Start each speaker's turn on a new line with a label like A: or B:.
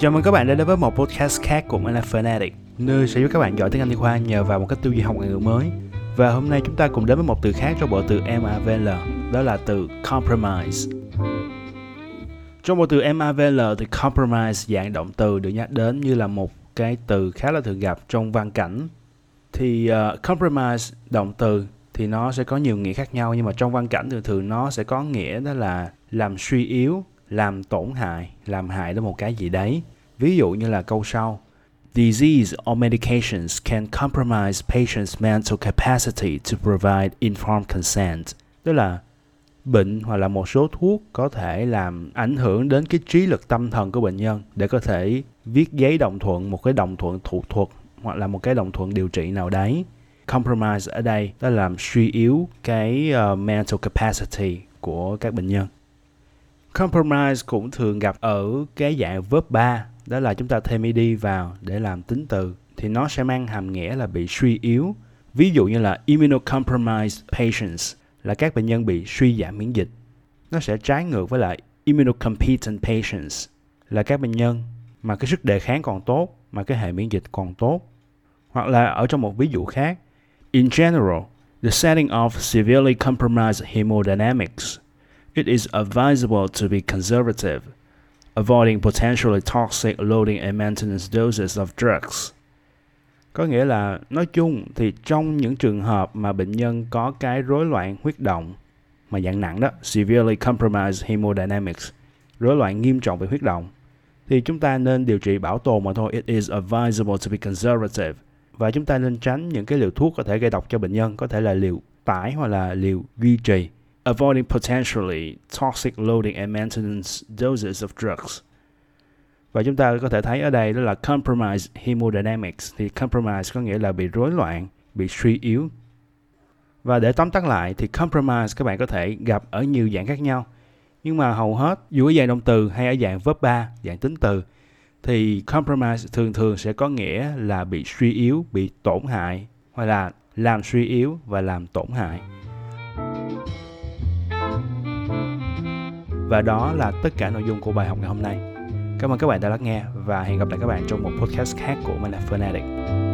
A: Chào mừng các bạn đã đến với một podcast khác của mình là Fanatic Nơi sẽ giúp các bạn giỏi tiếng Anh tiếng Khoa nhờ vào một cách tư duy học ngoại ngữ mới. Và hôm nay chúng ta cùng đến với một từ khác trong bộ từ MAVL Đó là từ compromise. Trong bộ từ MAVL thì compromise dạng động từ được nhắc đến như là một cái từ khá là thường gặp trong văn cảnh. Thì uh, compromise động từ thì nó sẽ có nhiều nghĩa khác nhau nhưng mà trong văn cảnh thường thường nó sẽ có nghĩa đó là làm suy yếu làm tổn hại, làm hại đến một cái gì đấy. Ví dụ như là câu sau. Disease or medications can compromise patient's mental capacity to provide informed consent. Tức là bệnh hoặc là một số thuốc có thể làm ảnh hưởng đến cái trí lực tâm thần của bệnh nhân để có thể viết giấy đồng thuận, một cái đồng thuận thủ thuật hoặc là một cái đồng thuận điều trị nào đấy. Compromise ở đây đó là làm suy yếu cái uh, mental capacity của các bệnh nhân. Compromise cũng thường gặp ở cái dạng verb 3, đó là chúng ta thêm ed vào để làm tính từ thì nó sẽ mang hàm nghĩa là bị suy yếu. Ví dụ như là immunocompromised patients là các bệnh nhân bị suy giảm miễn dịch. Nó sẽ trái ngược với lại immunocompetent patients là các bệnh nhân mà cái sức đề kháng còn tốt, mà cái hệ miễn dịch còn tốt. Hoặc là ở trong một ví dụ khác, in general, the setting of severely compromised hemodynamics it is advisable to be conservative, avoiding potentially toxic loading and maintenance doses of drugs. Có nghĩa là nói chung thì trong những trường hợp mà bệnh nhân có cái rối loạn huyết động mà dạng nặng đó, severely compromised hemodynamics, rối loạn nghiêm trọng về huyết động thì chúng ta nên điều trị bảo tồn mà thôi. It is advisable to be conservative. Và chúng ta nên tránh những cái liều thuốc có thể gây độc cho bệnh nhân, có thể là liều tải hoặc là liều duy trì avoiding potentially toxic loading and maintenance doses of drugs. Và chúng ta có thể thấy ở đây đó là compromise hemodynamics. Thì compromise có nghĩa là bị rối loạn, bị suy yếu. Và để tóm tắt lại thì compromise các bạn có thể gặp ở nhiều dạng khác nhau. Nhưng mà hầu hết dù ở dạng động từ hay ở dạng verb 3, dạng tính từ thì compromise thường thường sẽ có nghĩa là bị suy yếu, bị tổn hại hoặc là làm suy yếu và làm tổn hại. Và đó là tất cả nội dung của bài học ngày hôm nay. Cảm ơn các bạn đã lắng nghe và hẹn gặp lại các bạn trong một podcast khác của mình là Fanatic.